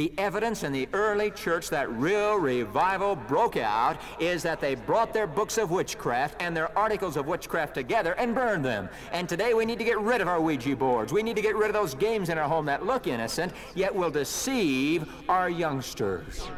The evidence in the early church that real revival broke out is that they brought their books of witchcraft and their articles of witchcraft together and burned them. And today we need to get rid of our Ouija boards. We need to get rid of those games in our home that look innocent, yet will deceive our youngsters.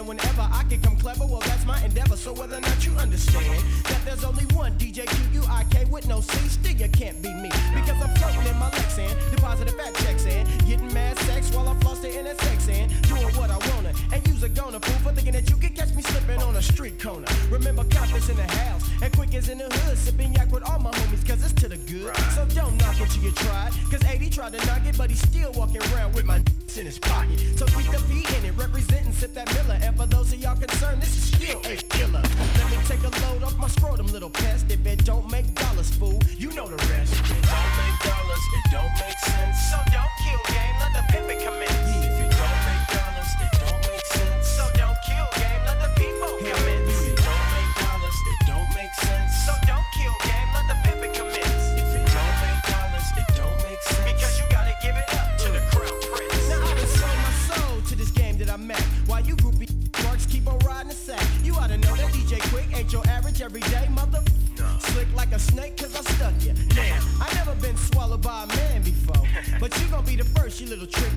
And whenever I can come clever, well that's my endeavor. So whether or not you understand that there's only one DJ Q-U-I-K with no C, still you can't be me. Because I'm floating in my Lexan, depositing fat checks and getting mad sex while I'm flossing in that sex and doing what I wanna. And use a goner fool for thinking that you can catch me slipping on a street corner. Remember, Compton's in the house and Quik as in the hood, sipping yak with all my homies, cause it's to the good. So don't knock till you try. Cause Eiht tried to knock it, but he's still walking around with my in his pocket. So keep the P in it, representing sip that Miller. And for those of y'all concerned, this is still a killer. Let me take a load off my scrotum, little pest. If it don't make dollars, fool, you know the rest. It don't make dollars, it don't make sense. So don't kill game, let the pimp commence. Snake cause I stuck you. Damn, I never been swallowed by a man before. but you gon' be the first, you little trick.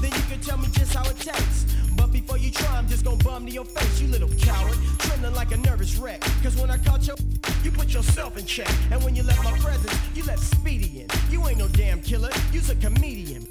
Then you can tell me just how it tastes. But before you try, I'm just gon' bum to your face, you little coward. Trembling like a nervous wreck. Cause when I caught you, you put yourself in check. And when you left my presence, you left Speedy in. You ain't no damn killer, you's a comedian.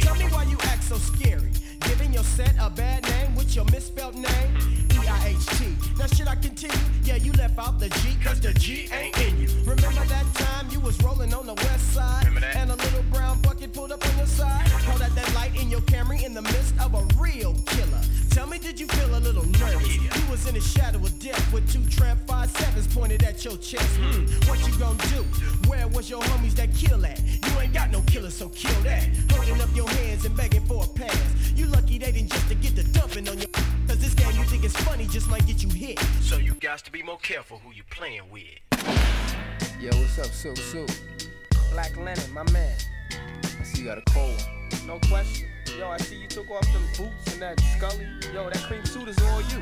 Tell me why you act so scary. Giving your set a bad name with your misspelled name? E-I-H-T. Now should I continue? Yeah, you left out the G, cause the G ain't in you. Remember that time you was rolling on the west side? And a little brown bucket pulled up on your side? Called out that light in your Camry in the midst of a real killer. Tell me, did you feel a little nervous? Yeah. You was in the shadow of death with two tramp five sevens pointed at your chest. Hmm, what you gonna do? Where was your homies that kill at? You ain't got no killer, so kill that. Holding up your hands and begging for a pass. You lucky they didn't just to get the dumping on your. Cause this game you think is funny just might get you hit. So you got to be more careful who you playing with. Yo, what's up, Silk Suit? Black Linen, my man. I see you got a cold one. No question. Yo, I see you took off them boots and that Scully. Yo, that cream suit is all you.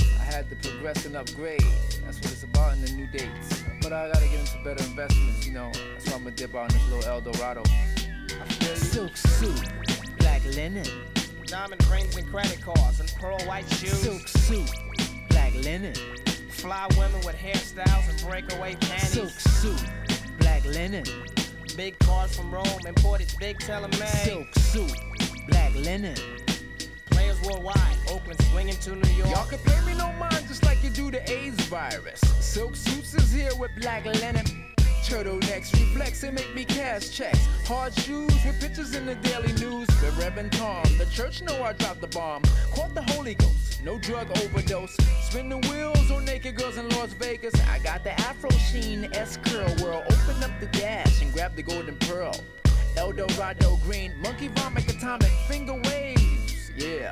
I had to progress and upgrade. That's what it's about in the new dates. But I gotta get into better investments, you know. That's why I'm gonna dip out in this little El Dorado. I feel you. Silk suit, black linen. Diamond rings and credit cards and pearl white shoes. Silk suit, black linen. Fly women with hairstyles and breakaway panties. Silk suit, black linen. Big cars from Rome, imported big telemed. Silk suit, black linen. Players worldwide, Oakland swinging to New York. Y'all can pay me no mind just like you do the AIDS virus. Silk suits is here with black linen. Turtlenecks reflex and make me cash checks. Hard shoes with pictures in the daily news. The Reverend Tom, the church know I dropped the bomb. Caught the Holy Ghost, no drug overdose. Spin the wheels on naked girls in Las Vegas. I got the Afro Sheen S curl world. Open up the dash and grab the golden pearl. El Dorado green, monkey vomit atomic finger waves. Yeah,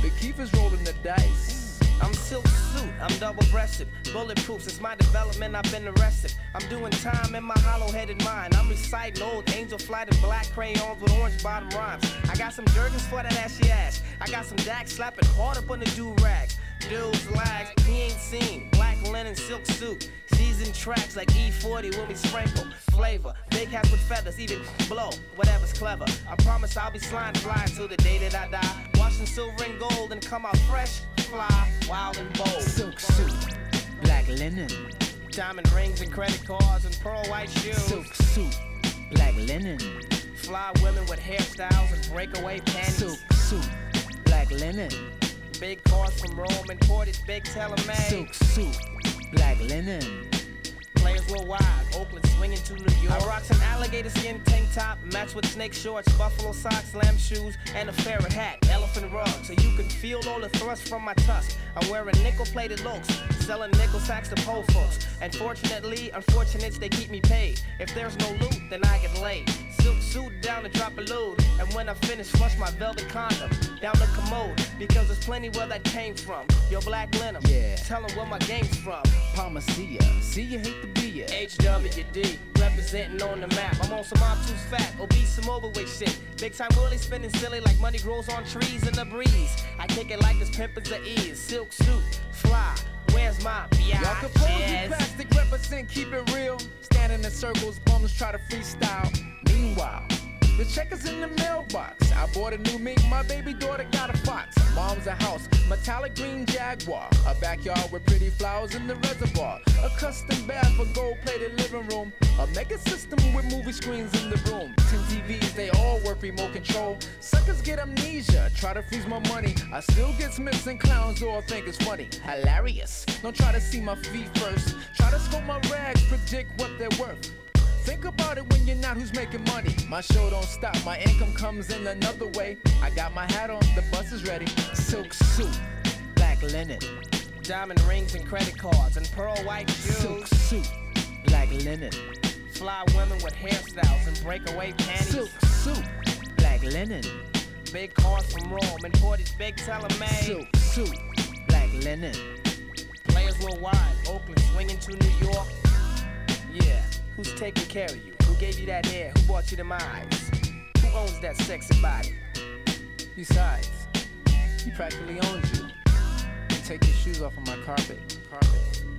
the is rolling the dice. I'm silk suit, I'm double breasted. Bulletproof, since my development, I've been arrested. I'm doing time in my hollow headed mind. I'm reciting old angel flight and black crayons with orange bottom rhymes. I got some Jergens for that ashy ash. I got some Dax slapping hard up on the do rags. Dudes lags, he ain't seen. Black linen silk suit. Seasoned tracks like E40 when we sprinkle flavor. Big hats with feathers, even blow, whatever's clever. I promise I'll be sliding fly till the day that I die. Washing silver and gold and come out fresh, fly, wild and bold. Silk suit, black linen. Diamond rings and credit cards and pearl white shoes. Silk suit, black linen. Fly women with hairstyles and breakaway panties. Silk suit, black linen. Big cars from Rome imported big tailor-made. Silk suit, black linen. Players Oakland swinging to New York. I rock some alligator skin tank top, match with snake shorts, buffalo socks, lamb shoes, and a ferret hat, elephant rug, so you can feel all the thrust from my tusk. I'm wearing nickel-plated looks, selling nickel sacks to po folks. And fortunately, unfortunates they keep me paid. If there's no loot, then I get laid. Silk suit down to drop a load, and when I finish, flush my velvet condom down the commode because there's plenty where that came from. Your black linen, Yeah. Tell 'em where my game's from. Palmacia, see you hate to be ya. HWD, representing on the map. I'm on some obtuse fat, obese, some overweight shit. Big time Willie spinning silly like money grows on trees in the breeze. I kick it like it's pimpins of ease. Silk suit, fly. Where's my Y'all compose plastic, represent, keep it real. Standing in circles, bums try to freestyle. Meanwhile, the check is in the mailbox. I bought a new mink, my baby daughter got a fox. Mom's a house, metallic green Jaguar. A backyard with pretty flowers in the reservoir. A custom bath, a gold plated living room. A mega system with movie screens in the room. Ten TVs, they all work remote control. Suckers get amnesia, try to freeze my money. I still get smiths and clowns, all think it's funny. Hilarious. Don't try to see my feet first. Try to scope my rags, predict what they're worth. Think about it when you're not who's making money. My show don't stop, my income comes in another way. I got my hat on, the bus is ready. Silk suit, black linen. Diamond rings and credit cards and pearl white shoes. Silk suit, black linen. Fly women with hairstyles and breakaway panties. Silk suit, black linen. Big cars from Rome, and imported big tailor-made. Silk suit, black linen. Players worldwide, Oakland swinging to New York. Yeah, who's taking care of you? Who gave you that hair? Who bought you the eyes? Who owns that sexy body? Besides, he practically owns you. Take your shoes off of my. Carpet. Carpet.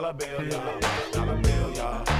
Dollar, bill, y'all. Dollar bill, y'all.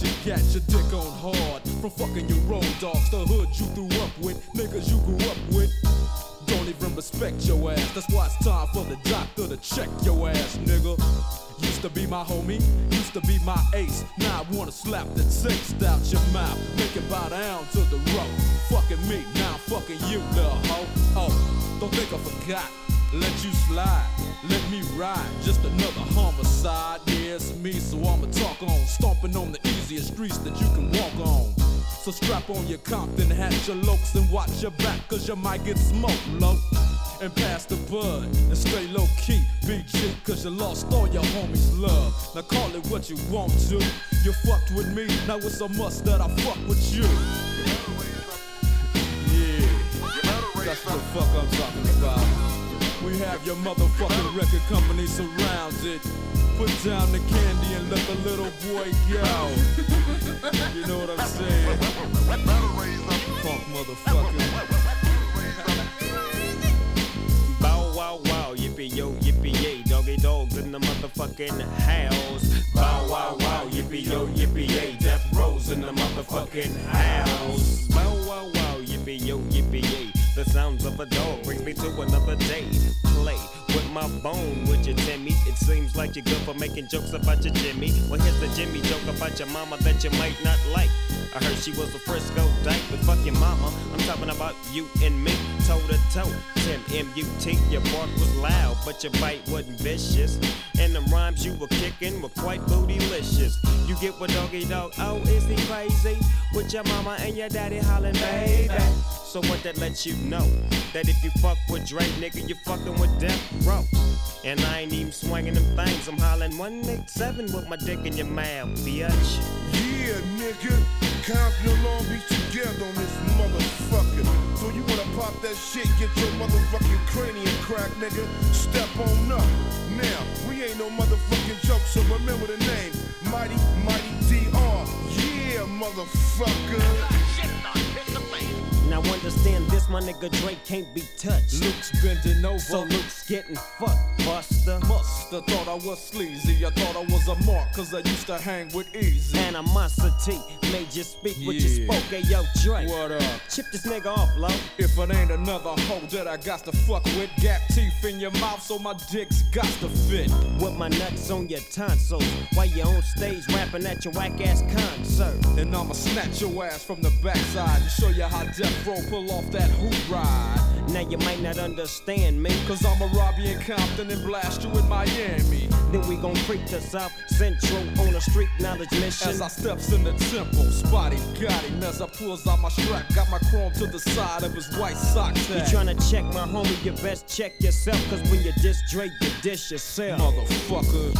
You catch it. might get smoked, low. And pass the bud and stay low key, be cheap, cause you lost all your homies' love. Now call it what you want to. You fucked with me, now it's a must that I fuck with you. Yeah, that's what the fuck I'm talking about. We have your motherfucking record company surrounded. Put down the candy and let the little boy go. You know what I'm saying? Fuck motherfucker. Jokes about your Jimmy. Well, here's the Jimmy joke about your mama that you might not like. She was a Frisco dyke, but fuck your mama. I'm talking about you and me, toe to toe. Tim M-U-T, your bark was loud, but your bite wasn't vicious. And the rhymes you were kicking were quite bootylicious. You get what Doggy Dogg, oh, is he crazy? With your mama and your daddy hollering, baby. So what that lets you know? That if you fuck with Dre, nigga, you fucking with Death Row. And I ain't even swinging them things. I'm hollering 187 with my dick in your mouth, bitch. Yeah, nigga. Long Beach together on this motherfucker. So you wanna pop that shit, get your motherfucking cranium crack, nigga. Step on up. Now, we ain't no motherfucking joke, so remember the name. Mighty, Mighty DR. Yeah, motherfucker. Now understand this, my nigga Dre can't be touched. Luke's bending over. So Luke's getting fucked, Buster. Musta thought I was sleazy. I thought I was a mark, cause I used to hang with Eazy. Animosity made you speak what you spoke. Hey, yo, Dre. What up? Chip this nigga off, low. If it ain't another hoe that I got to fuck with, gap teeth in your mouth so my dick's got to fit. With my nuts on your tonsils. While you on stage rapping at your whack ass concert. And I'ma snatch your ass from the backside and show you how Death Pull off that hoot ride. Now you might not understand me. Cause I'ma rob you in Compton and blast you in Miami. Then we gon' creep to South Central on a street knowledge mission. As I steps in the temple, spotty got him as I pulls out my strap. Got my chrome to the side of his white socks. You tryna check my homie, you best check yourself. Cause when you diss Dre, you dish yourself. Motherfucker.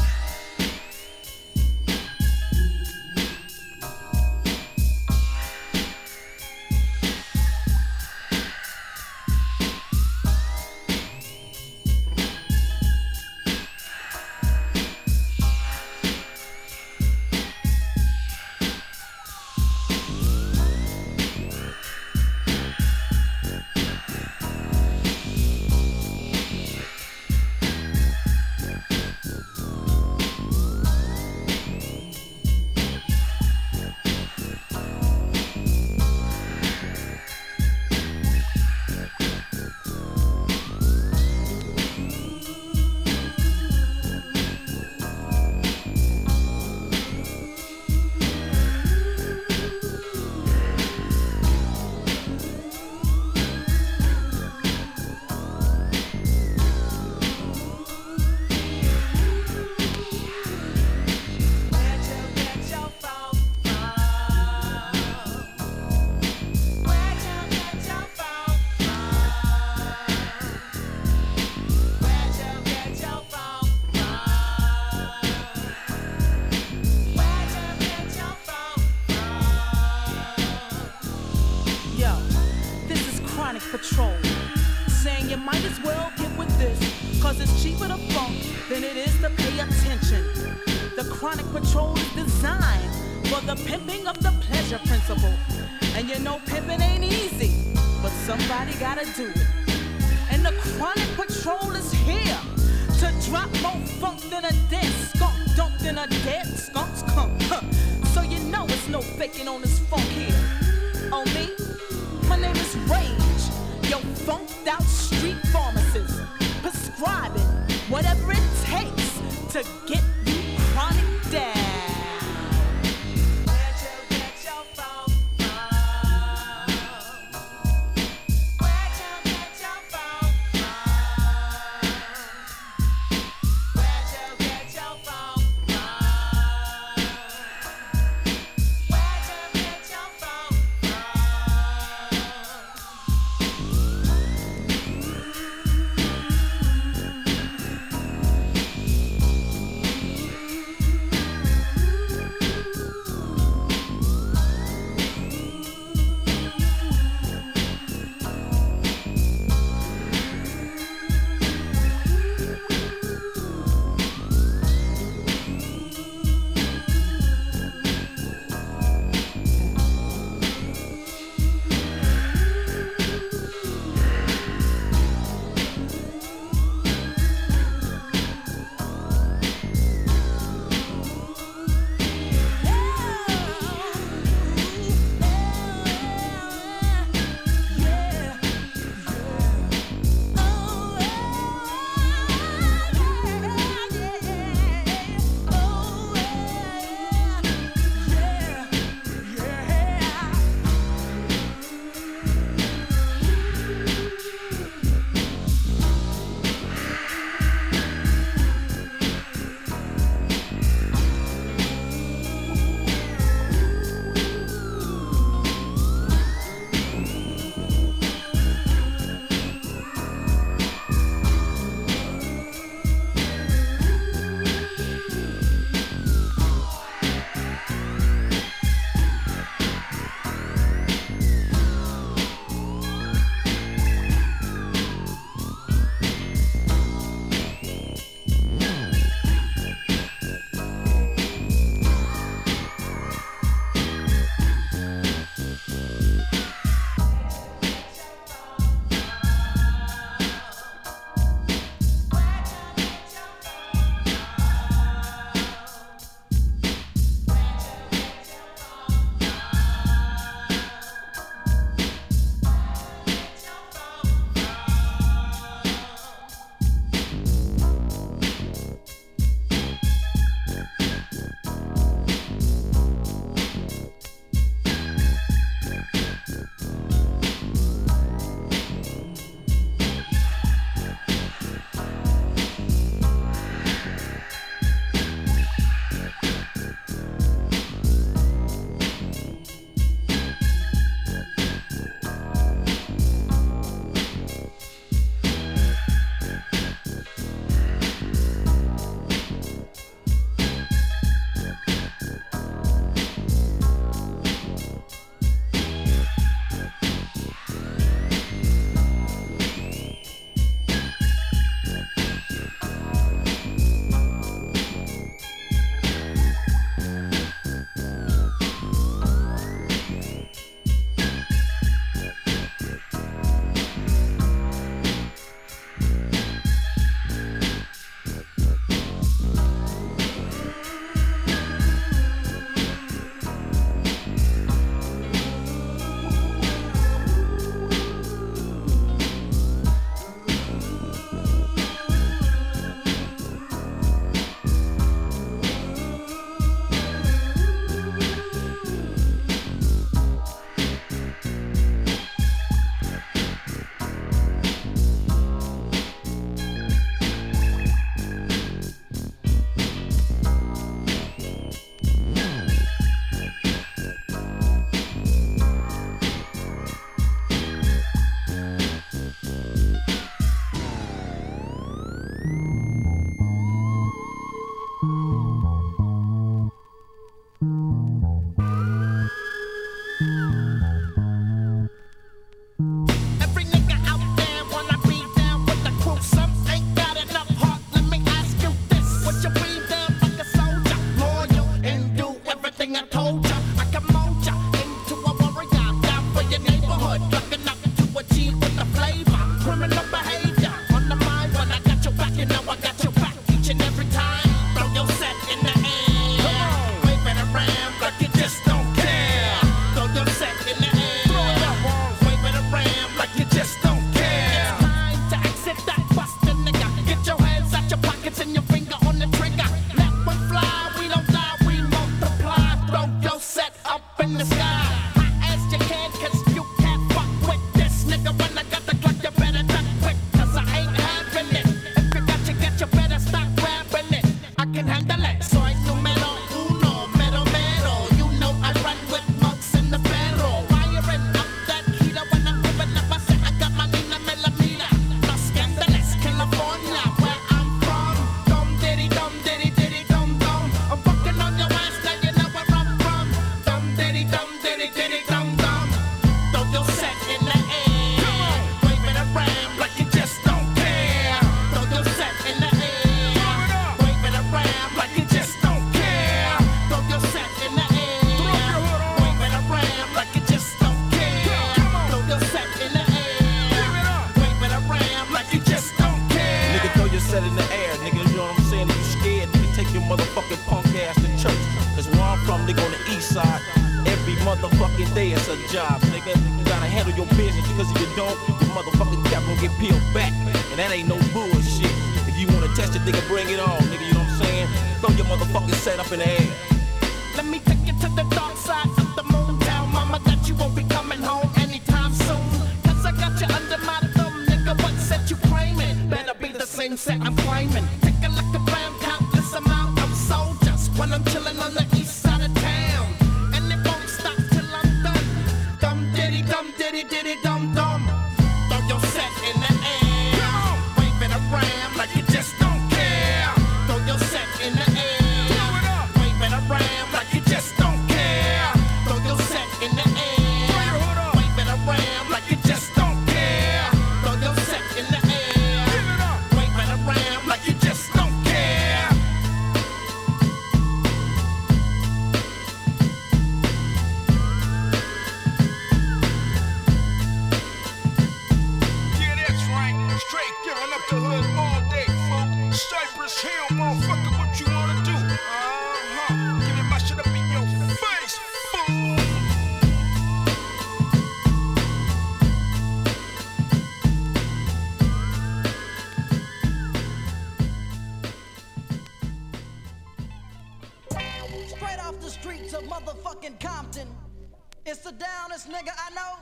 realest nigga I know.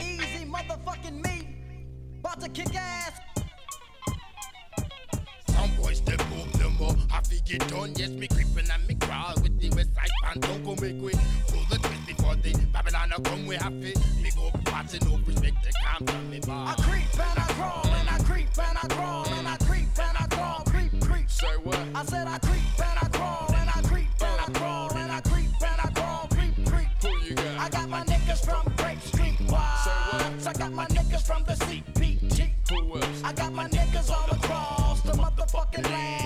Easy motherfucking me. About to kick ass. Some boys they move no more. I figure done, yes, me creeping and me crawl with the west side pan. Don't go make way. Pull the twist before the Babylon come we happy. Me go party, no respect, to can't me bar. I creep and I crawl and I creep and I crawl and I creep and I crawl. Creep, creep. Say what? I said I creep and I crawl. from the CPT. I got my niggas all across the motherfucking land.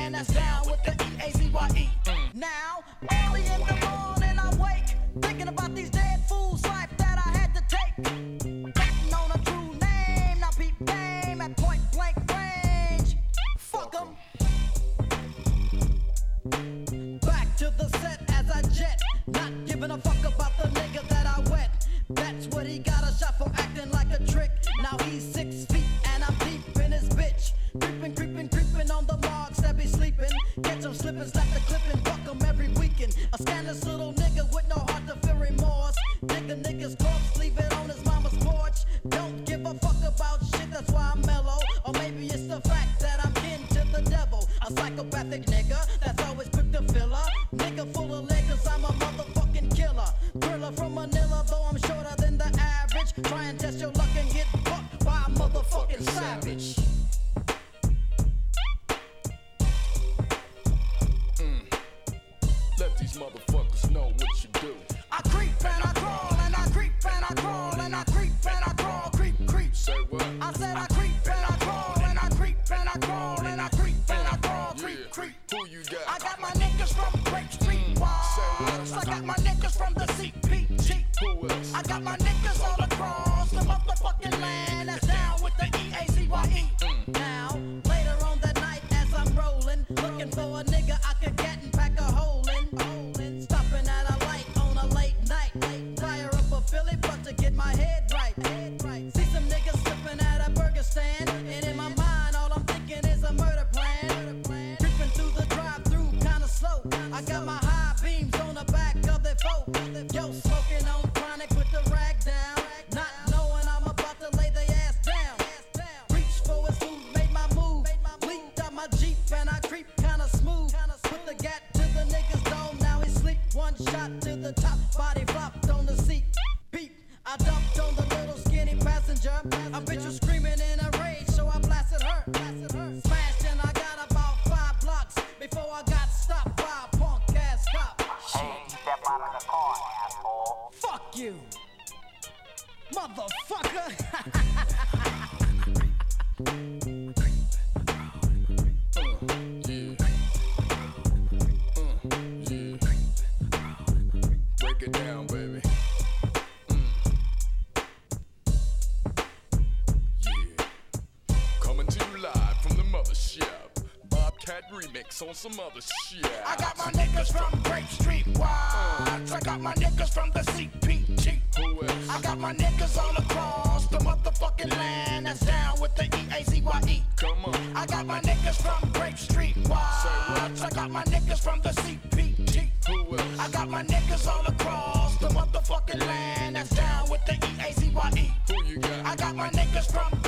some other shit. I got my niggas from Grape Street Watts. I got my niggas from the CPT. Who else? I got my niggas all across the motherfucking land that's down with the EAZYE. Come on. I got my niggas from Grape Street Watts. I got my niggas from the CPT. Who else? I got my niggas all across the motherfucking land that's down with the EAZYE. Who you got? I got my niggas from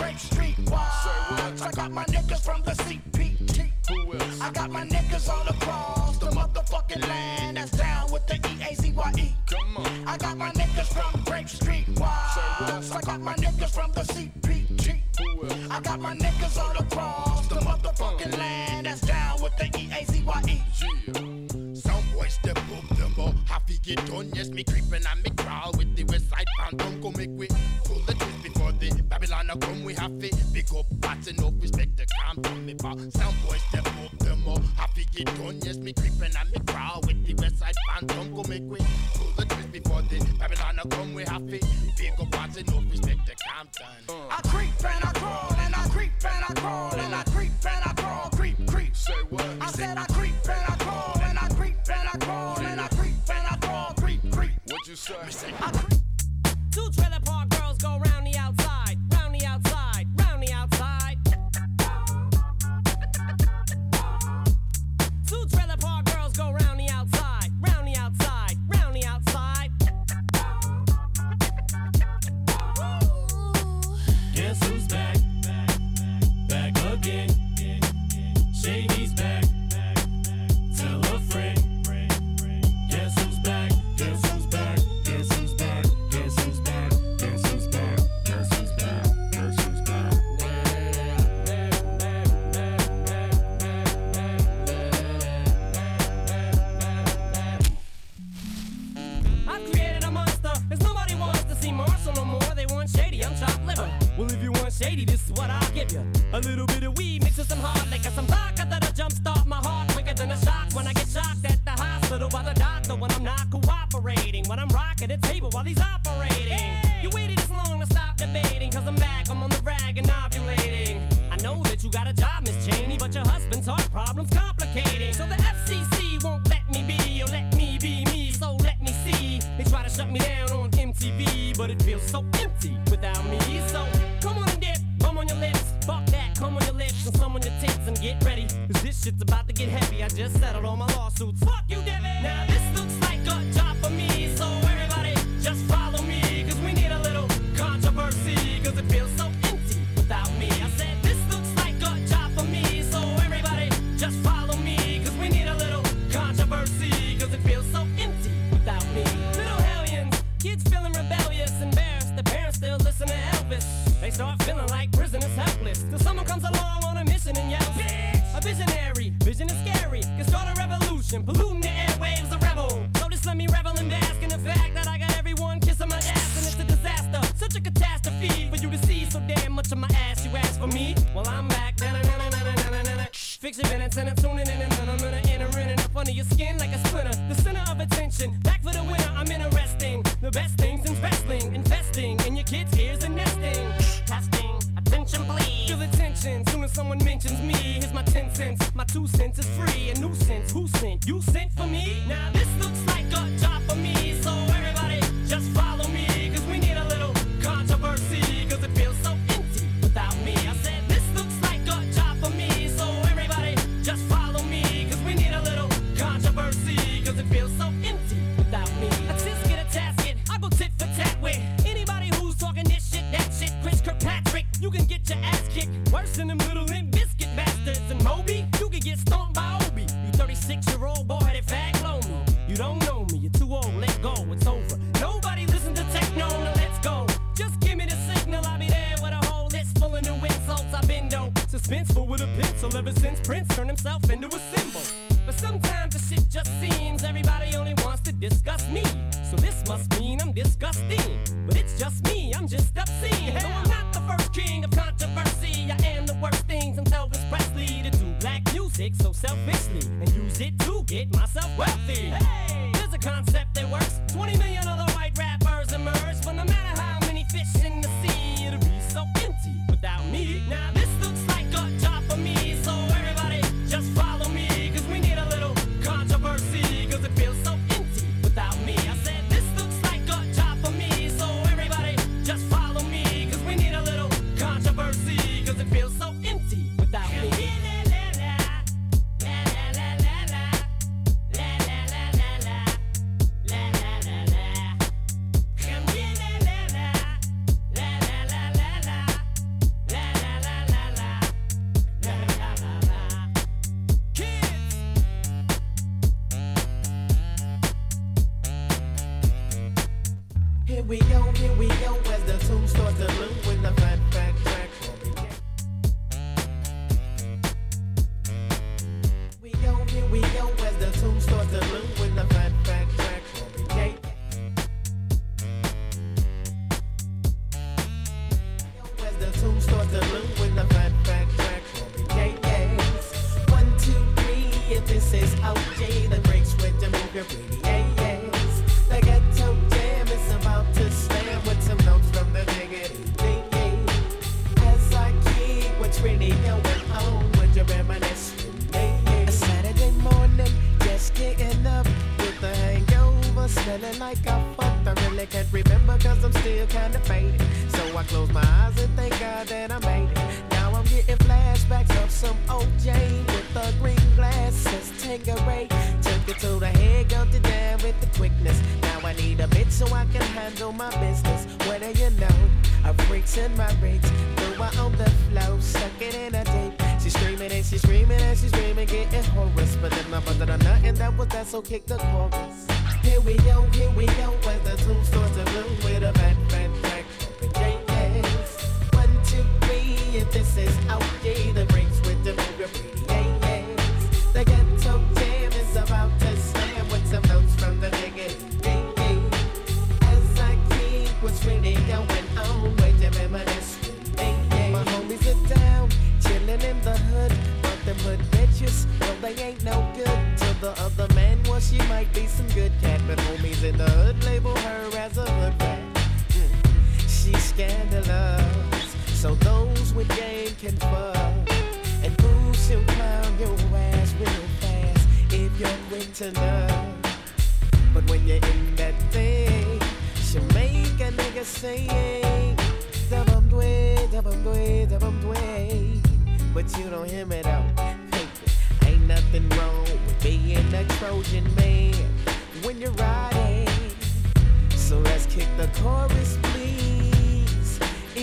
niggas all across the motherfucking land that's down with the E-A-Z-Y-E. Come on. I got my niggas from Grape Street Wives. I got my niggas from the CPT. I got my niggas all across the motherfucking land that's down with the E-A-Z-Y-E. Some boys step up the them Half Happy get on, yes, me creepin' and me crawl with the west side. Don't go make we pull the twist before the Babylon come. We have to big up, batting up. done. Uh.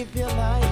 Please, if you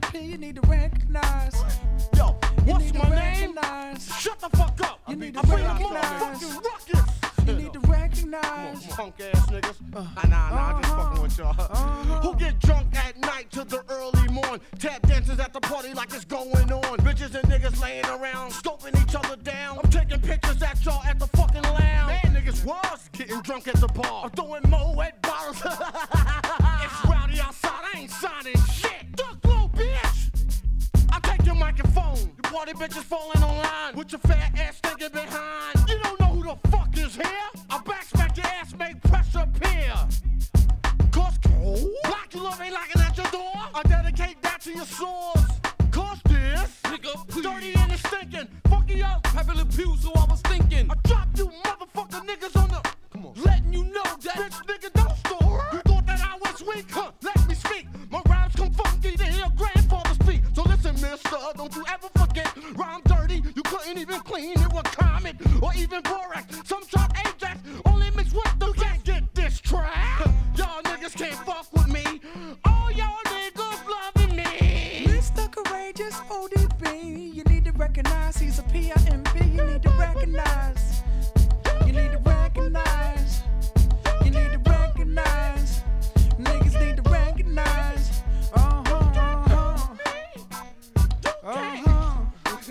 PIMP. You need to recognize. Yo, what's my to name? recognize. Shut the fuck up. You need to I bring a recognize. You need to recognize. Punk ass niggas. Uh-huh. nah, nah, nah, I'm just fucking uh-huh. with y'all. Uh-huh. Who get drunk at night to the early morn? Tap dances at the party like it's going on. Bitches and niggas laying around, scoping each other down. I'm taking pictures at y'all at the fucking lounge. Man, niggas was getting drunk at the bar. I'm throwing Moet bottles. it's rowdy outside, I ain't signing shit. Duck. I take your microphone. You party bitches falling online with your fat ass thinking behind. You don't know who the fuck is here. I backsmack your ass, make pressure appear. Cause cold. Black love ain't knocking at your door. I dedicate that to your source. Cause this Nigga, please. dirty and it's stinking. Funky up. Heavily pew, so I was thinking. I drop you motherfucker niggas on the. Come on. Letting you know that. Bitch, nigga, don't store. You thought that I was weak, huh? Don't you ever forget. Rhyme you couldn't even clean it with Comet or even borax. Some chop Ajax, only mixed with the can't get this track. Y'all niggas can't fuck with me. All y'all niggas loving me. Mr. Courageous ODB, you need to recognize he's a PIMP. You need to recognize.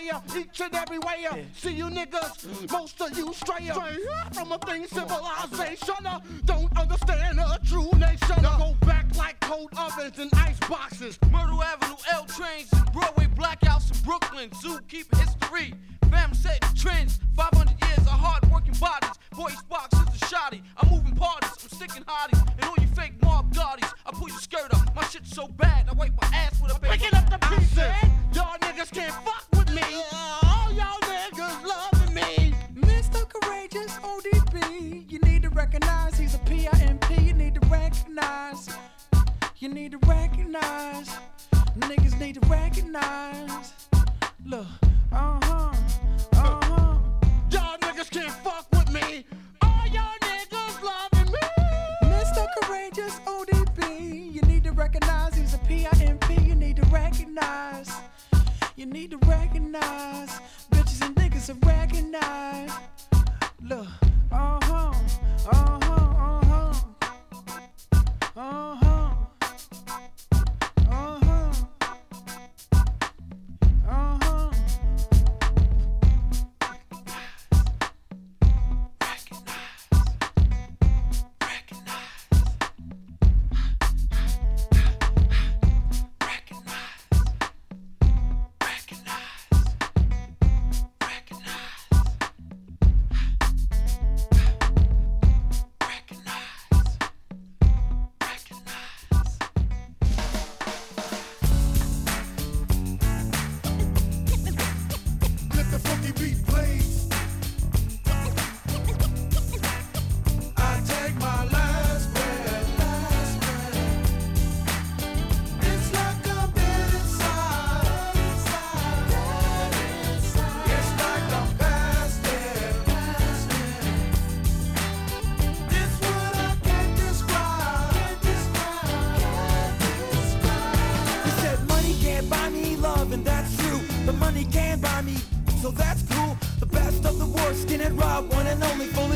And every day, uh, each and every way. See you niggas, most of you stray from a thing civilization. Don't understand a true nation. Go back like cold ovens and ice boxes. Myrtle Avenue, L trains, Broadway blackouts in Brooklyn, zookeeper history. Fam set trends, 500 years of hard working bodies. Voice box is a shoddy. I'm moving parties, I'm sticking hotties. And all you fake mob guardies, I pull your skirt up. My shit's so bad, I wipe my ass with a paper. Picking up the pieces. Y'all niggas can't fuck with me. All y'all niggas loving me. Mr. Courageous ODB, you need to recognize he's a PIMP. You need to recognize. You need to recognize. Niggas need to recognize. Look, uh huh, uh huh. Y'all niggas can't fuck with me. All y'all niggas loving me. Mr. Courageous ODB, you need to recognize he's a PIMP. You need to recognize. You need to recognize. Bitches and niggas are recognize. Look, uh huh, uh huh, uh huh. Uh huh. money can buy me, so that's cool. The best of the worst, skin and rob one and only. Full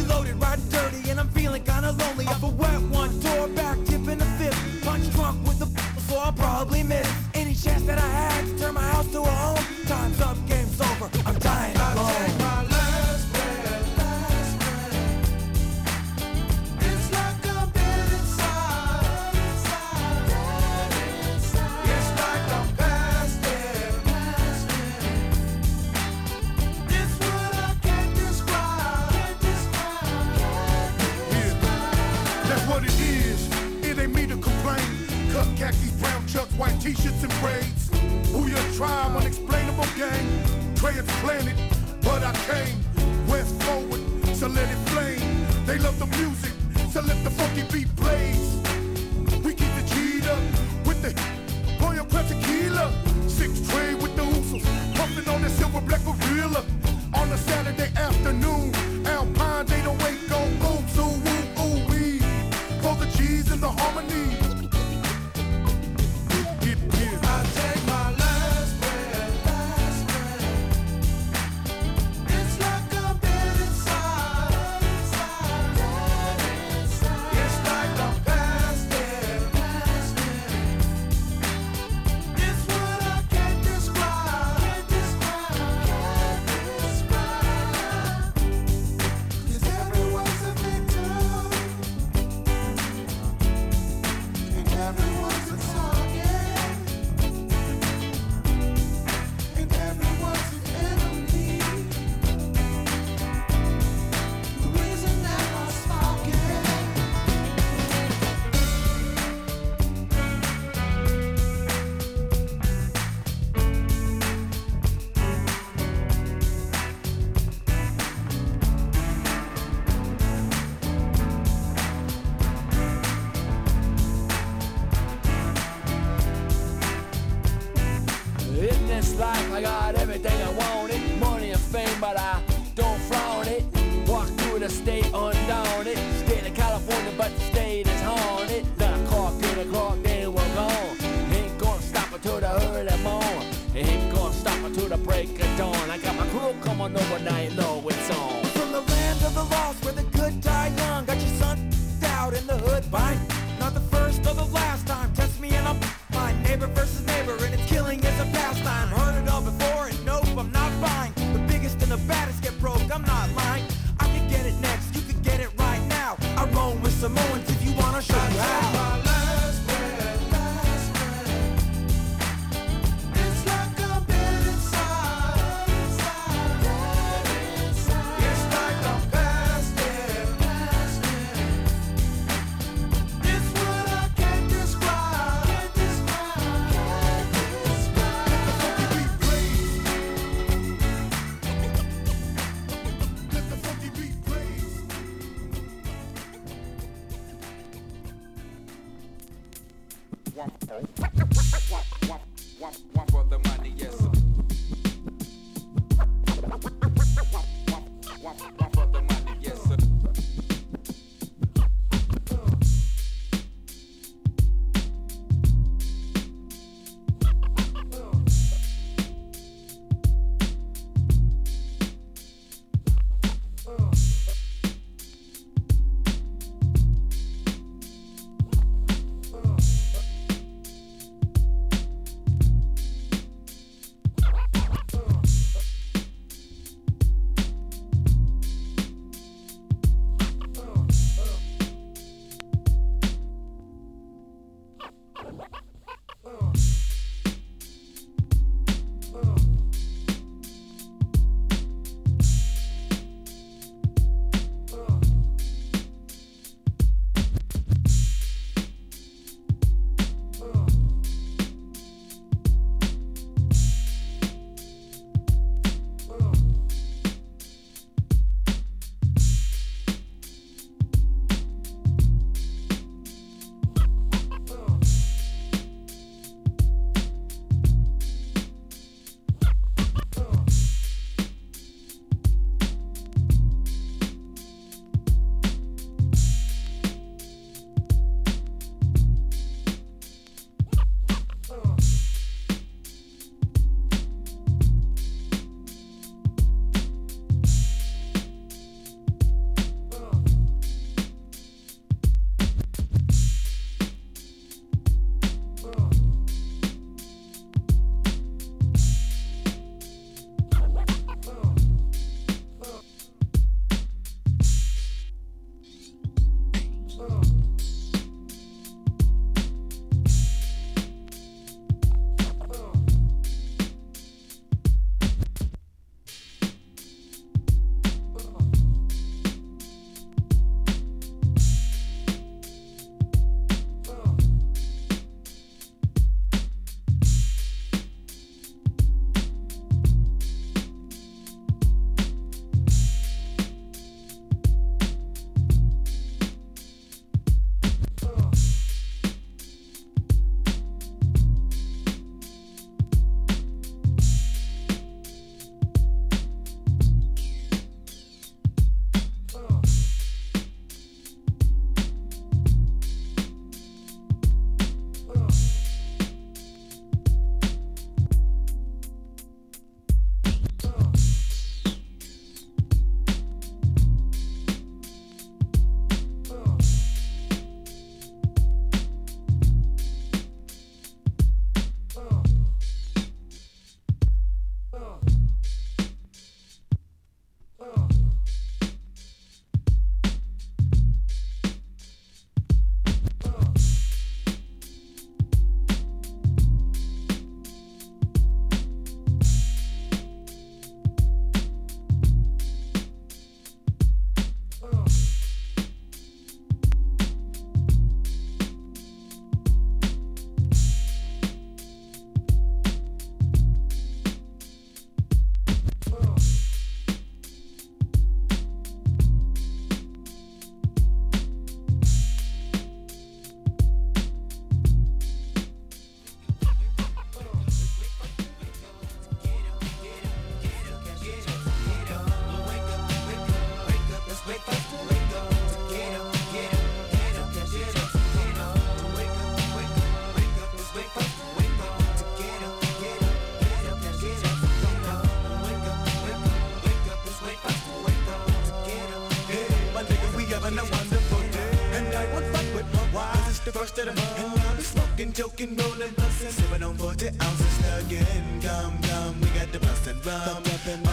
and rollin' blunts sippin' on 40 ounces, snuggin' gum gum. We got the bust and rum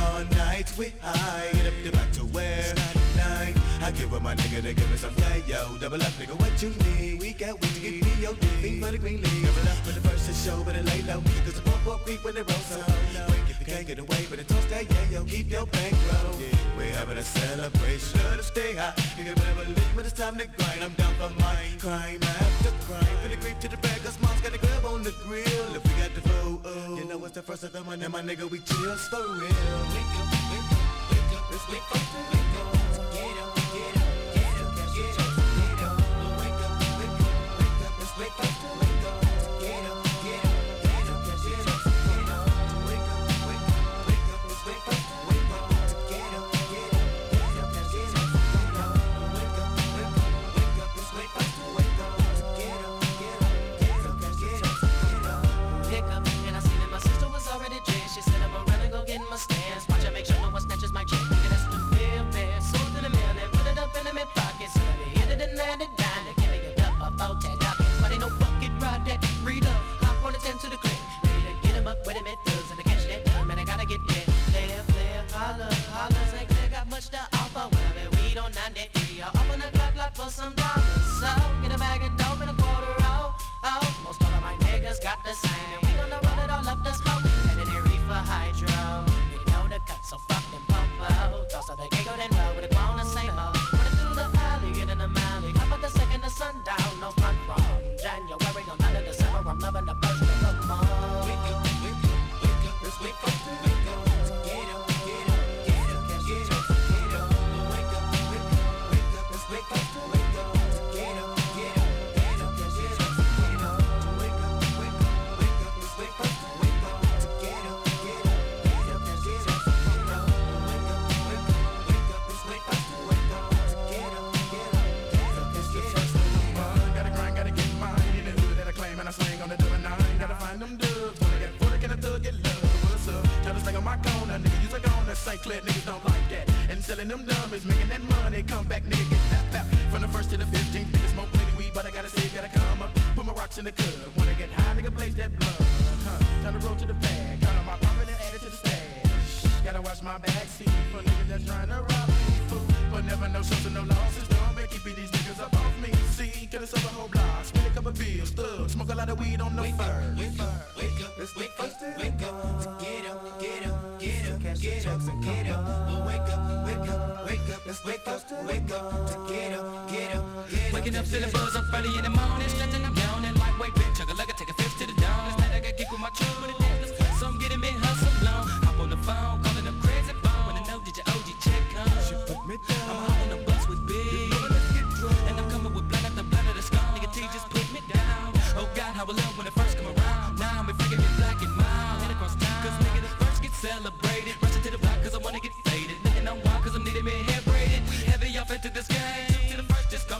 all night. We high, get up the back to where Night, I give with my nigga to give me some play, yo. Double up, nigga, what you need? We got weed to get me your dick. For the green leaf. Double up for the first to show, but it lay low. Cause the pump will creep when it rolls up take it away, but it don't stay, yeah, yo, keep your bankroll. Yeah. We're having a celebration, to stay high. You can never leave when it's time to grind. I'm down for mine, crime after crime. From the creep to the bag, cause mom's got a grab on the grill. If we got the vote, oh, you know it's the first of the month, and my nigga, we chills for real. Wake up, wake up, wake up, it's wake up, wake up.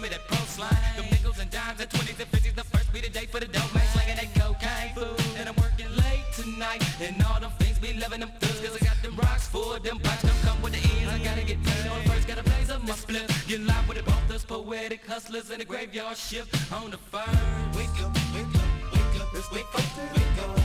me that post line. Them nickels and dimes The twenties and fifties. The first be the day for the dope man slanging that cocaine food. And I'm working late tonight. And all them things be loving them thugs. Cause I got them rocks for them blocks. Don't come with the ends. I gotta get paid on first. Gotta blaze up my split. Get live with it both us poetic hustlers in the graveyard shift on the first. Wake up, wake up, wake up. Wake up, wake up.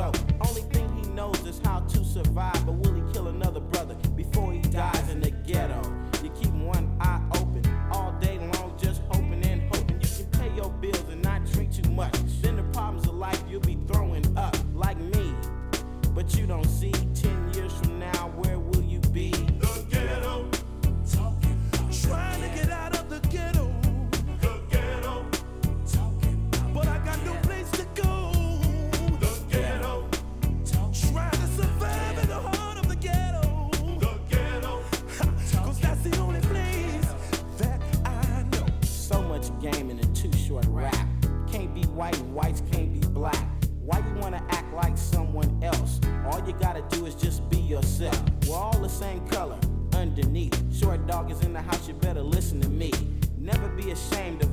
go. Only thing he knows is how to survive, but we'll ashamed of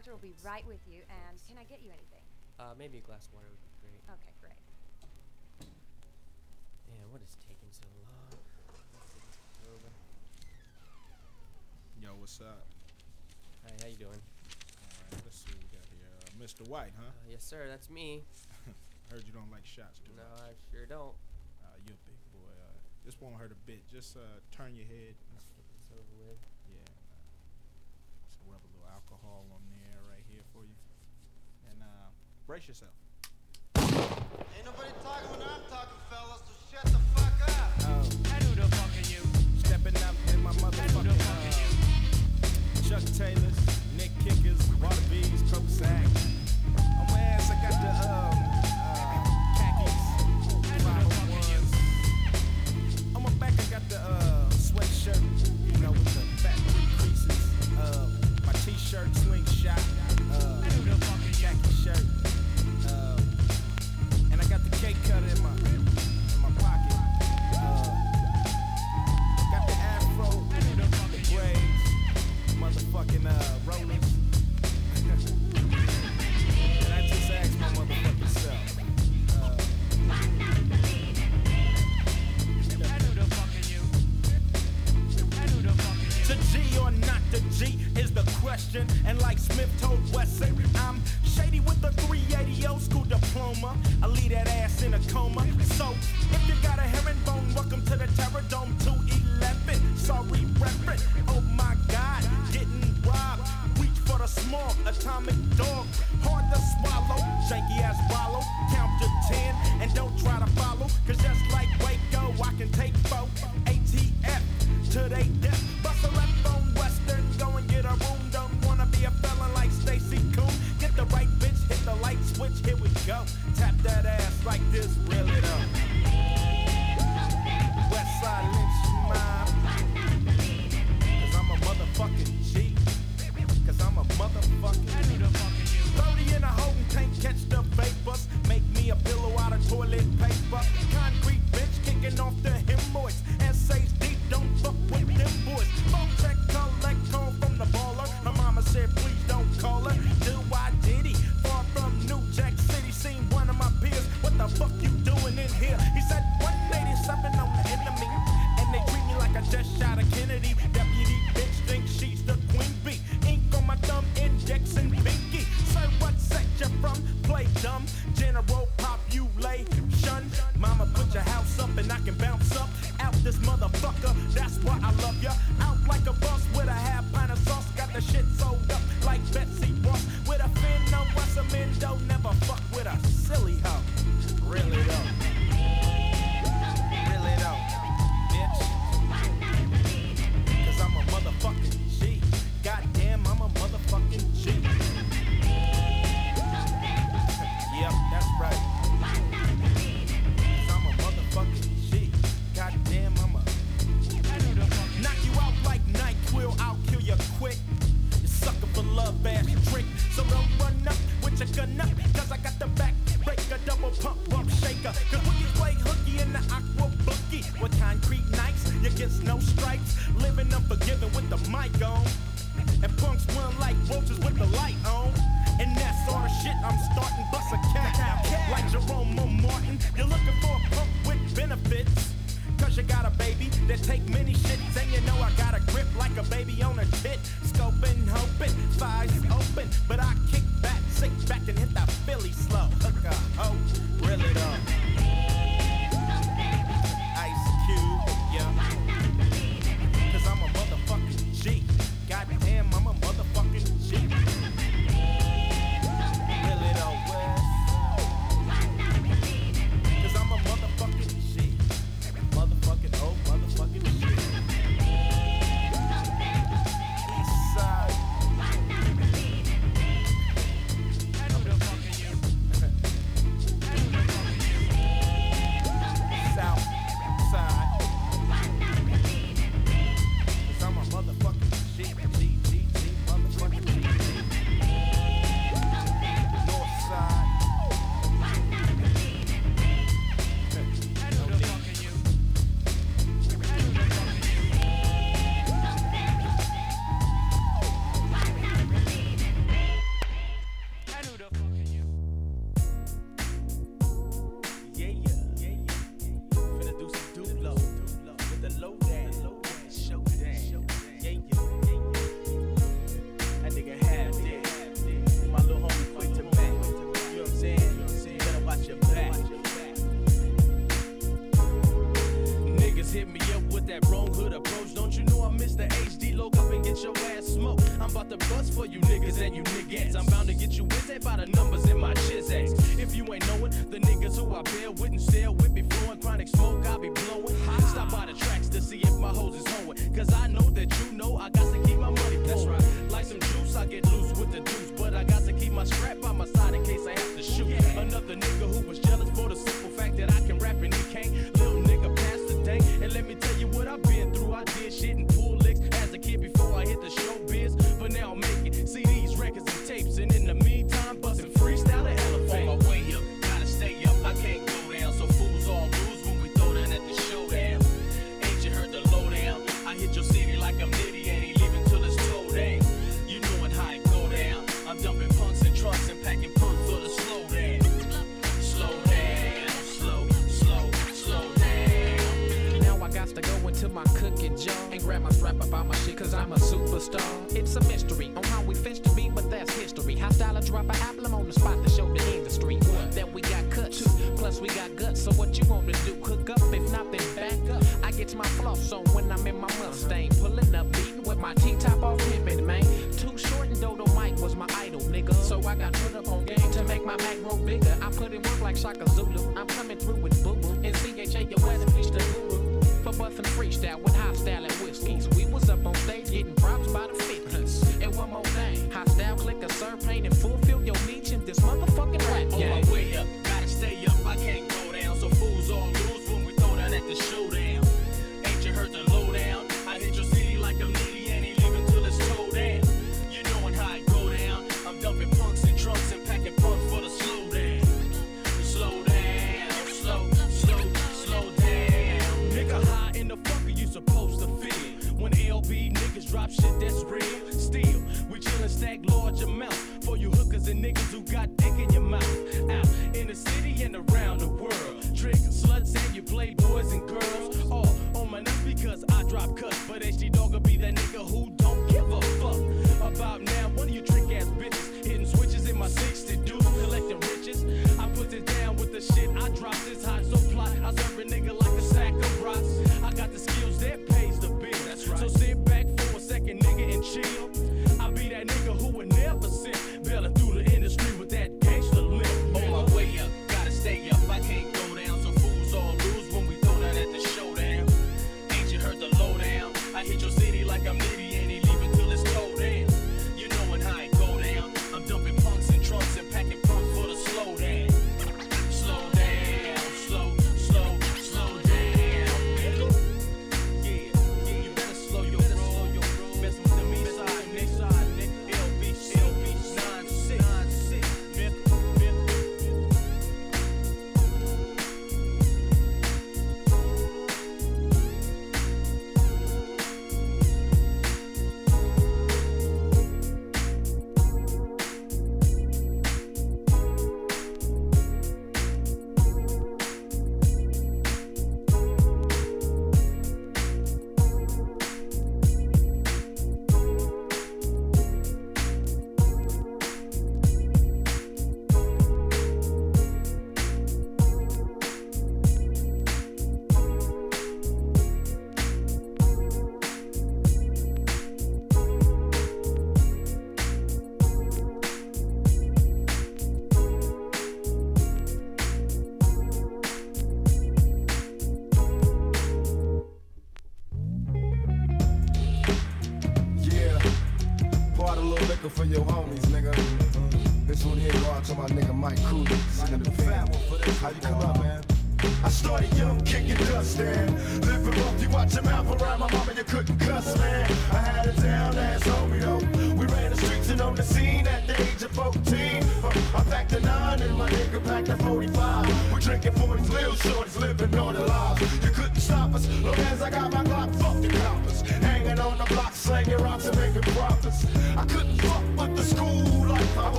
doctor will be right with you, and can I get you anything? Uh, maybe a glass of water would be great. Okay, great. Man, what is taking so long? Yo, what's up? Hi, how you doing? Alright, let's see what we got here. Uh, Mr. White, huh? Uh, yes, sir, that's me. Heard you don't like shots, do No, I sure don't. Uh, you a big boy. Uh, this won't hurt a bit. Just uh, turn your head. Over with. Yeah. Uh, rub a little alcohol on Brace yourself.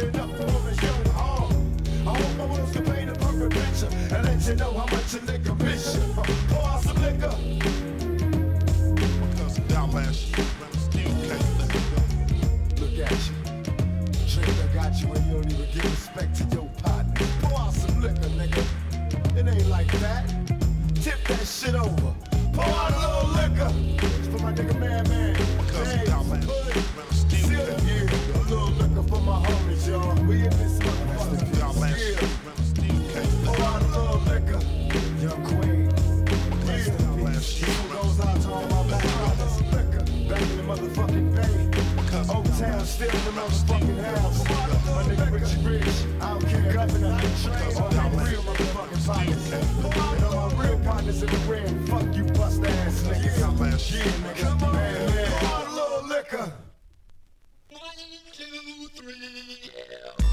enough. I hope my words can paint a perfect picture and let you know how much a nigga miss you. Pour out some liquor. Because I'm down last year, still can't let go. Look at you. Drink, I got you, and you don't even give respect to your partner. Pour out some liquor, nigga. It ain't like that. Tip that shit over. Pour out a little liquor. It's for my nigga, man, man. the motherfucking house. My nigga Richie Rich, I don't care governor. Real motherfucking. And all my real partners in the red. Fuck you, bust ass. Yeah, nigga. Come on, man. Come on, little liquor. One, two, three, yeah.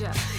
Veja.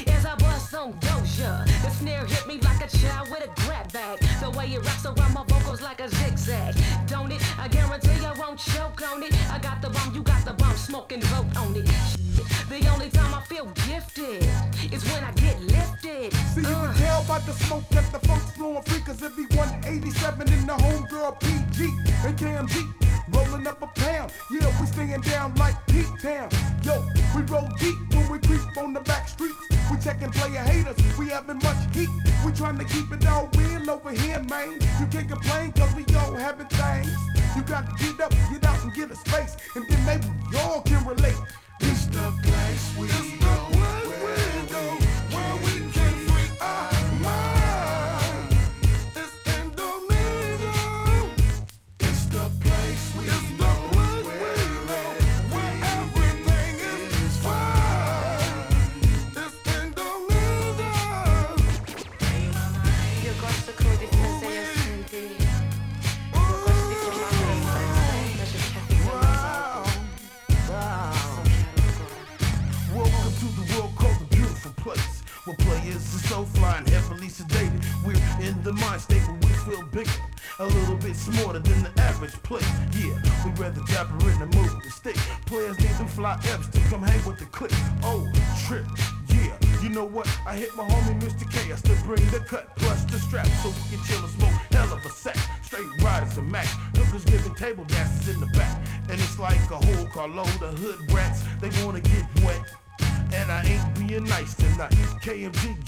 the dapper in the mood to stick. Players need some fly F's to come hang with the clique. Oh, trip, yeah. You know what? I hit my homie Mr. K. I still bring the cut plus the strap so we can chill and smoke. Hell of a sack. Straight riders and max. Hookers giving table dances in the back. And it's like a whole carload of hood rats. They wanna get wet and I ain't being nice tonight. KMG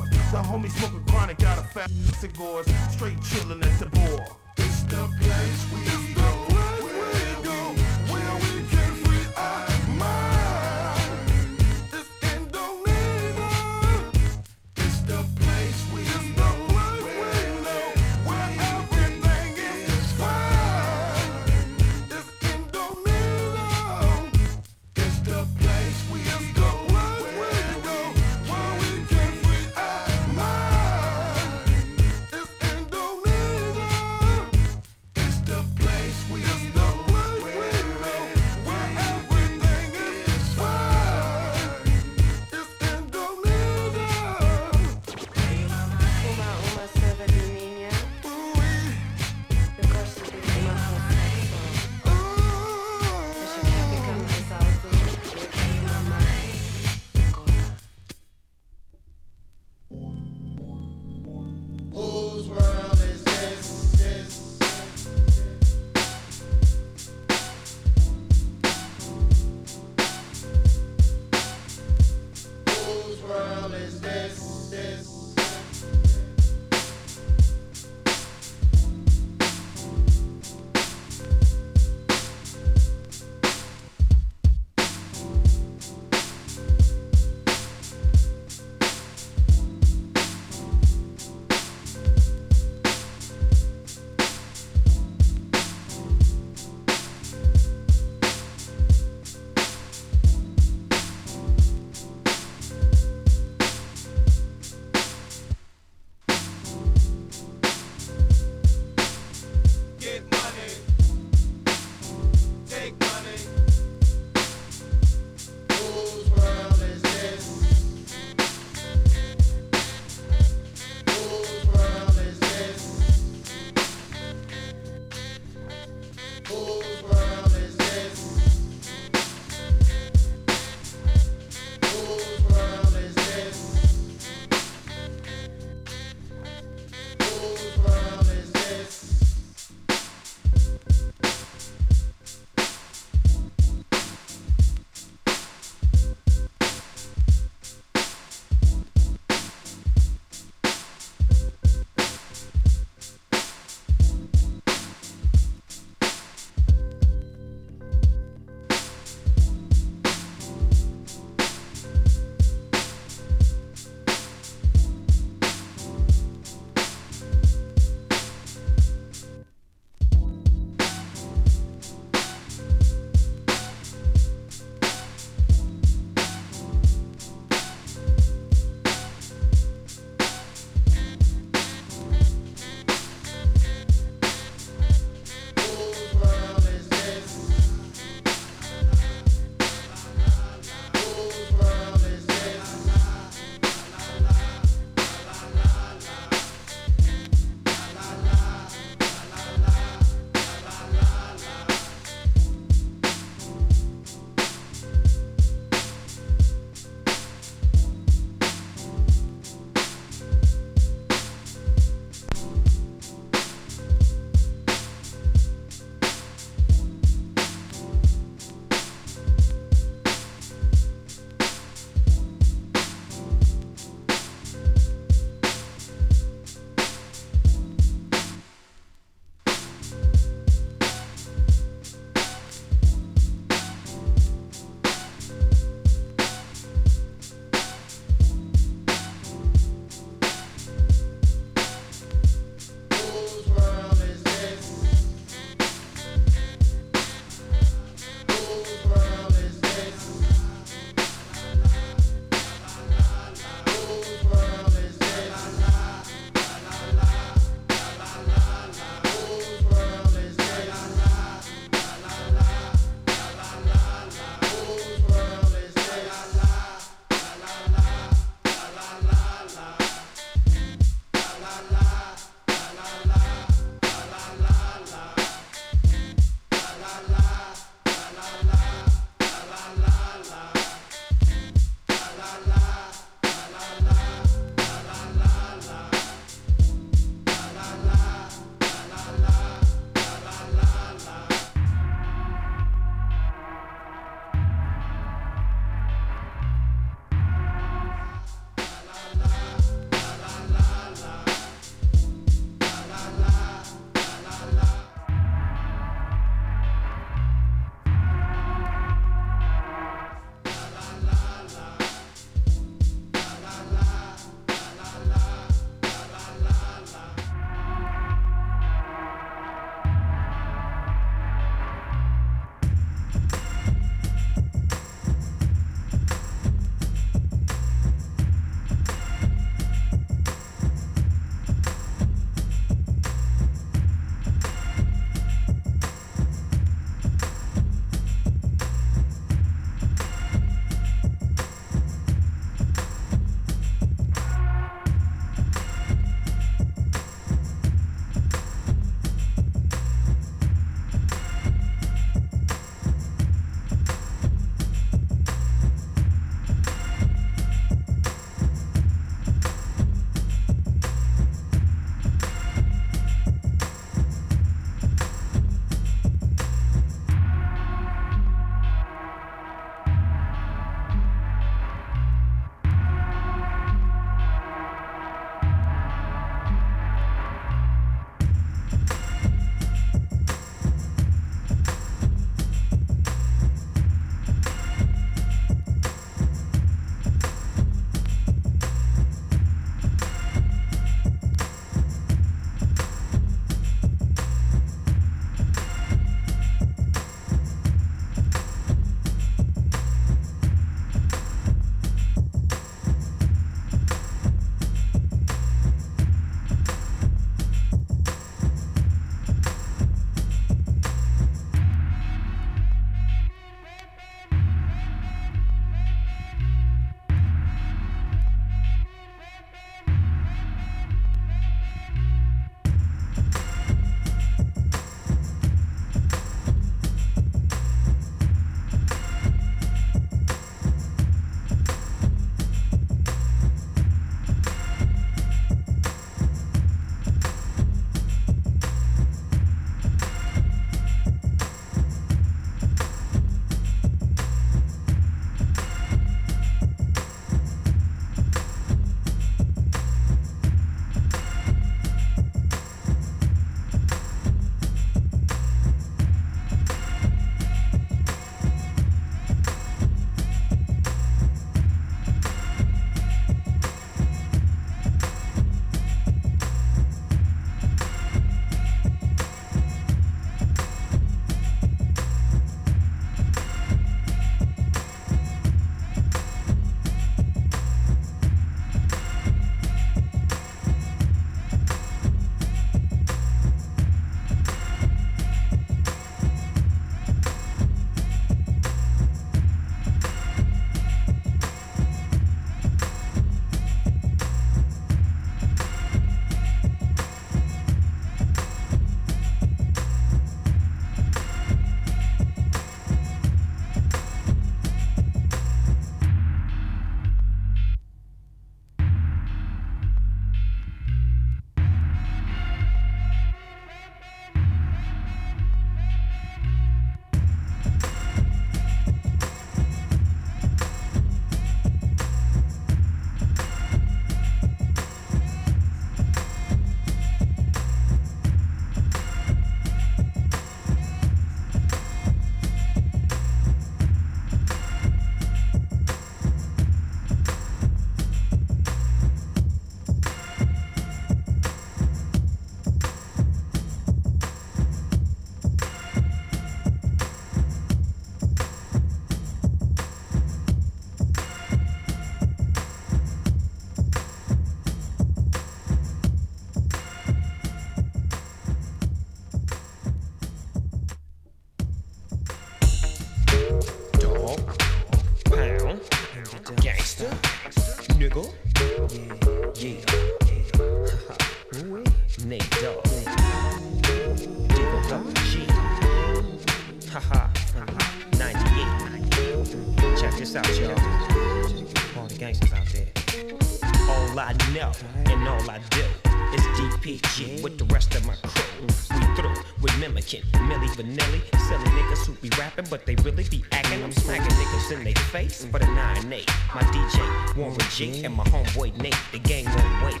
Silly niggas who be rapping, but they really be acting. I'm smacking niggas in their face for the 9-8. My DJ, Warren G, and my homeboy Nate. The gang won't wait.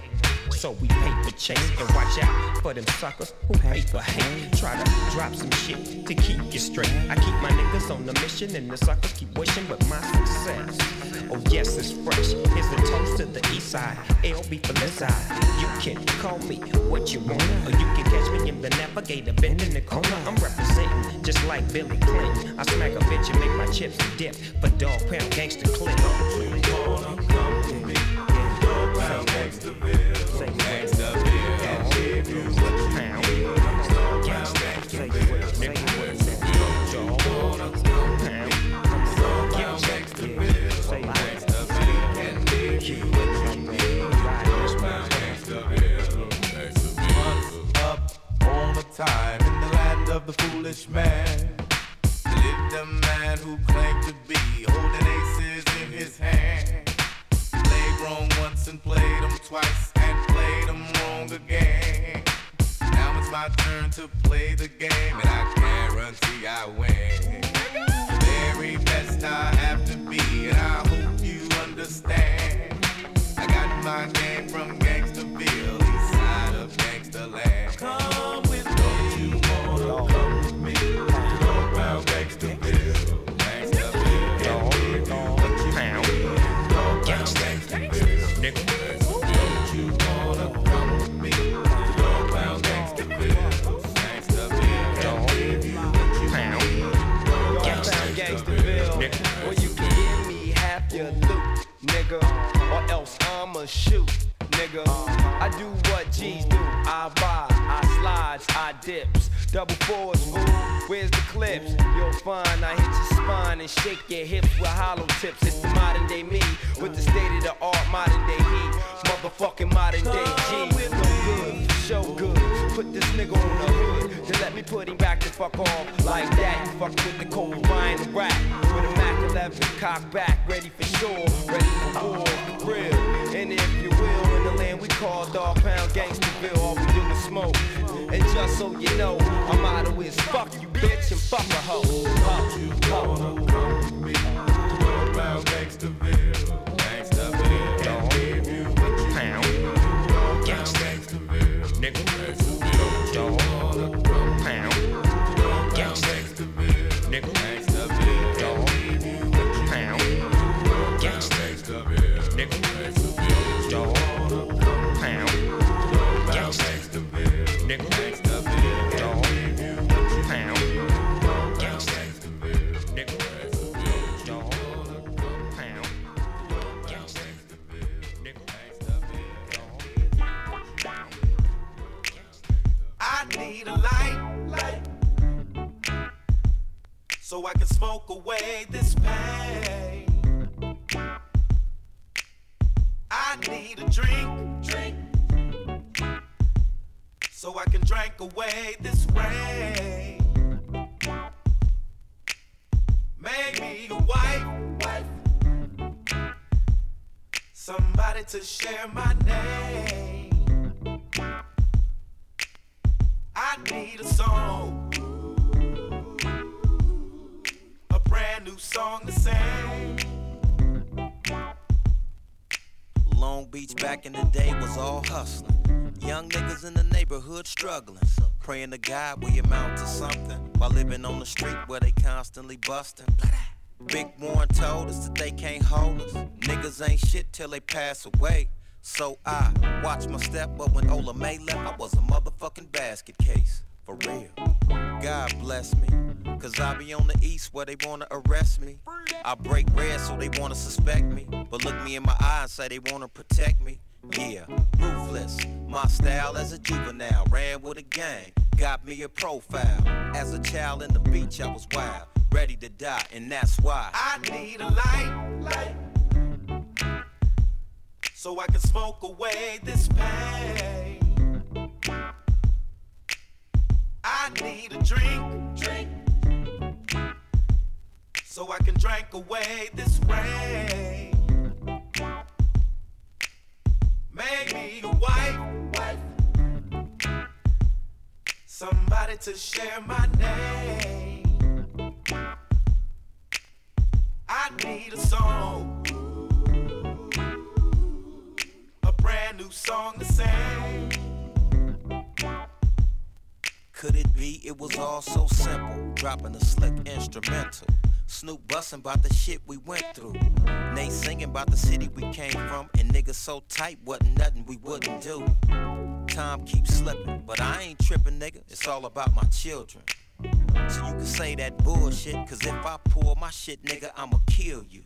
So we paper chase and watch out for them suckers who paper hate. Try to drop some shit to keep you straight. I keep my niggas on the mission and the suckers keep wishing but my success. Oh yes, it's fresh. Here's the toast to the east side. LB for this side. You can call me what you want, or you can catch me in the navigator bend in the corner. I'm representing just like Billy Clinton. I smack a bitch and make my chips dip for dog pound gangster clip. up the foolish man. Lived a man who claimed to be holding aces in his hand. Played wrong once and played them twice and played them wrong again. Now it's my turn to play the game and I guarantee I win. The very best I have to be and I hope you understand. I got my game from Gangsterville, east side of Gangsterland. Nigga, or else I'ma shoot, nigga. I do what G's do. I buy, I slides, I dips. Double fours, fool. Where's the clips? You'll find I hit your spine and shake your hips with hollow tips. It's the modern day me with the state of the art modern day heat. Motherfucking modern day G. No good, show good. Put this nigga on the hood. Then let me put him back the fuck off like that. Fuck with the Kobe Bryant rap. With 11 cock back, ready for sure. Ready for war, real. And if you will, in the land we call Dogg Pound Gangsterville, all we do is smoke. And just so you know, our motto is fuck you bitch and fuck a hoe. Ho, ho. around Gangsterville, Gangsterville. Don't give you what you Pound. need. Go around Gangsterville, Nigga. Gangsterville. Need a light, light, so I can smoke away this pain. I need a drink, drink, so I can drink away this rain. Make me a wife, wife, somebody to share my name. I need a song, a brand new song to sing. Long Beach back in the day was all hustling. Young niggas in the neighborhood struggling. Praying to God we amount to something while living on the street where they constantly busting. Big Warren told us that they can't hold us. Niggas ain't shit till they pass away. So I watch my step, but when Ola May left, I was a motherfucking basket case. For real. God bless me. Cause I be on the east where they wanna arrest me. I break bread so they wanna suspect me. But look me in my eye and say they wanna protect me. Yeah, ruthless. My style as a juvenile. Ran with a gang. Got me a profile. As a child in the beach, I was wild. Ready to die, and that's why. I need a light, light, so I can smoke away this pain. I need a drink, drink, so I can drink away this rain. Make me a wife, wife, somebody to share my name. I need a song new song to sing. Could it be it was all so simple? Dropping a slick instrumental. Snoop bustin' about the shit we went through. Nate singing about the city we came from. And niggas so tight, wasn't nothing we wouldn't do. Time keeps slipping, but I ain't tripping, nigga. It's all about my children. So you can say that bullshit, cause if I pull my shit, nigga, I'ma kill you.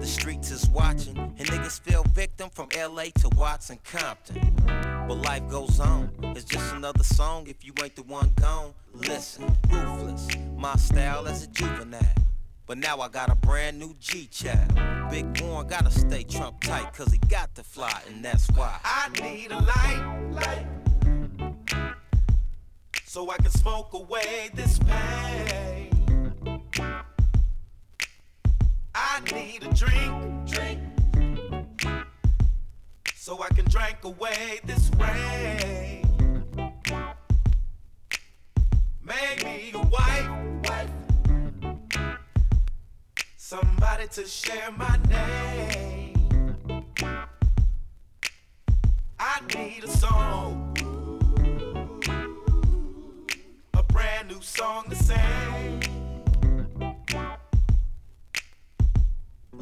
The streets is watching, and niggas fell victim from LA to Watts and Compton. But life goes on, it's just another song if you ain't the one gone. Listen, ruthless, my style as a juvenile. But now I got a brand new G child. Big Warren gotta stay Trump tight, cause he got to fly, and that's why I need a light, light so I can smoke away this pain. I need a drink, drink, so I can drink away this rain. Make me a wife, wife, somebody to share my name. I need a song. a brand new song to sing.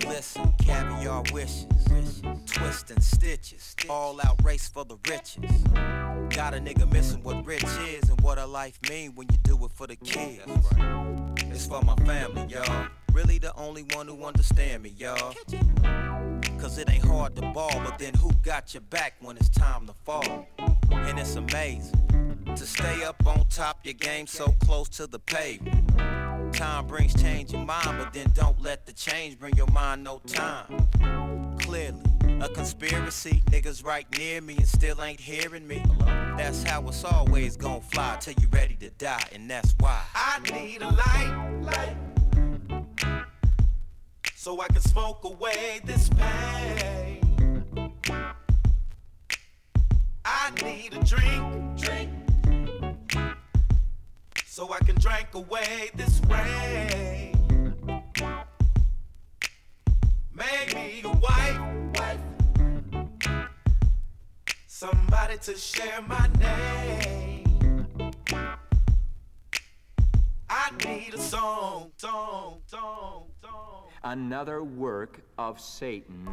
Listen, caviar wishes, twisting stitches, all out race for the riches. Got a nigga missing what rich is and what a life mean when you do it for the kids. It's for my family, y'all. Really the only one who understand me, y'all. Cause it ain't hard to ball, but then who got your back when it's time to fall? And it's amazing to stay up on top your game so close to the pavement. Time brings change in mind, but then don't let the change bring your mind no time. Clearly, a conspiracy, niggas right near me and still ain't hearing me. That's how it's always gonna fly till you ready to die, and that's why I need a light, light, so I can smoke away this pain. I need a drink, drink so I can drink away this rain. Make me a wife, wife, somebody to share my name. I need a song, song, song, song. Another work of Satan.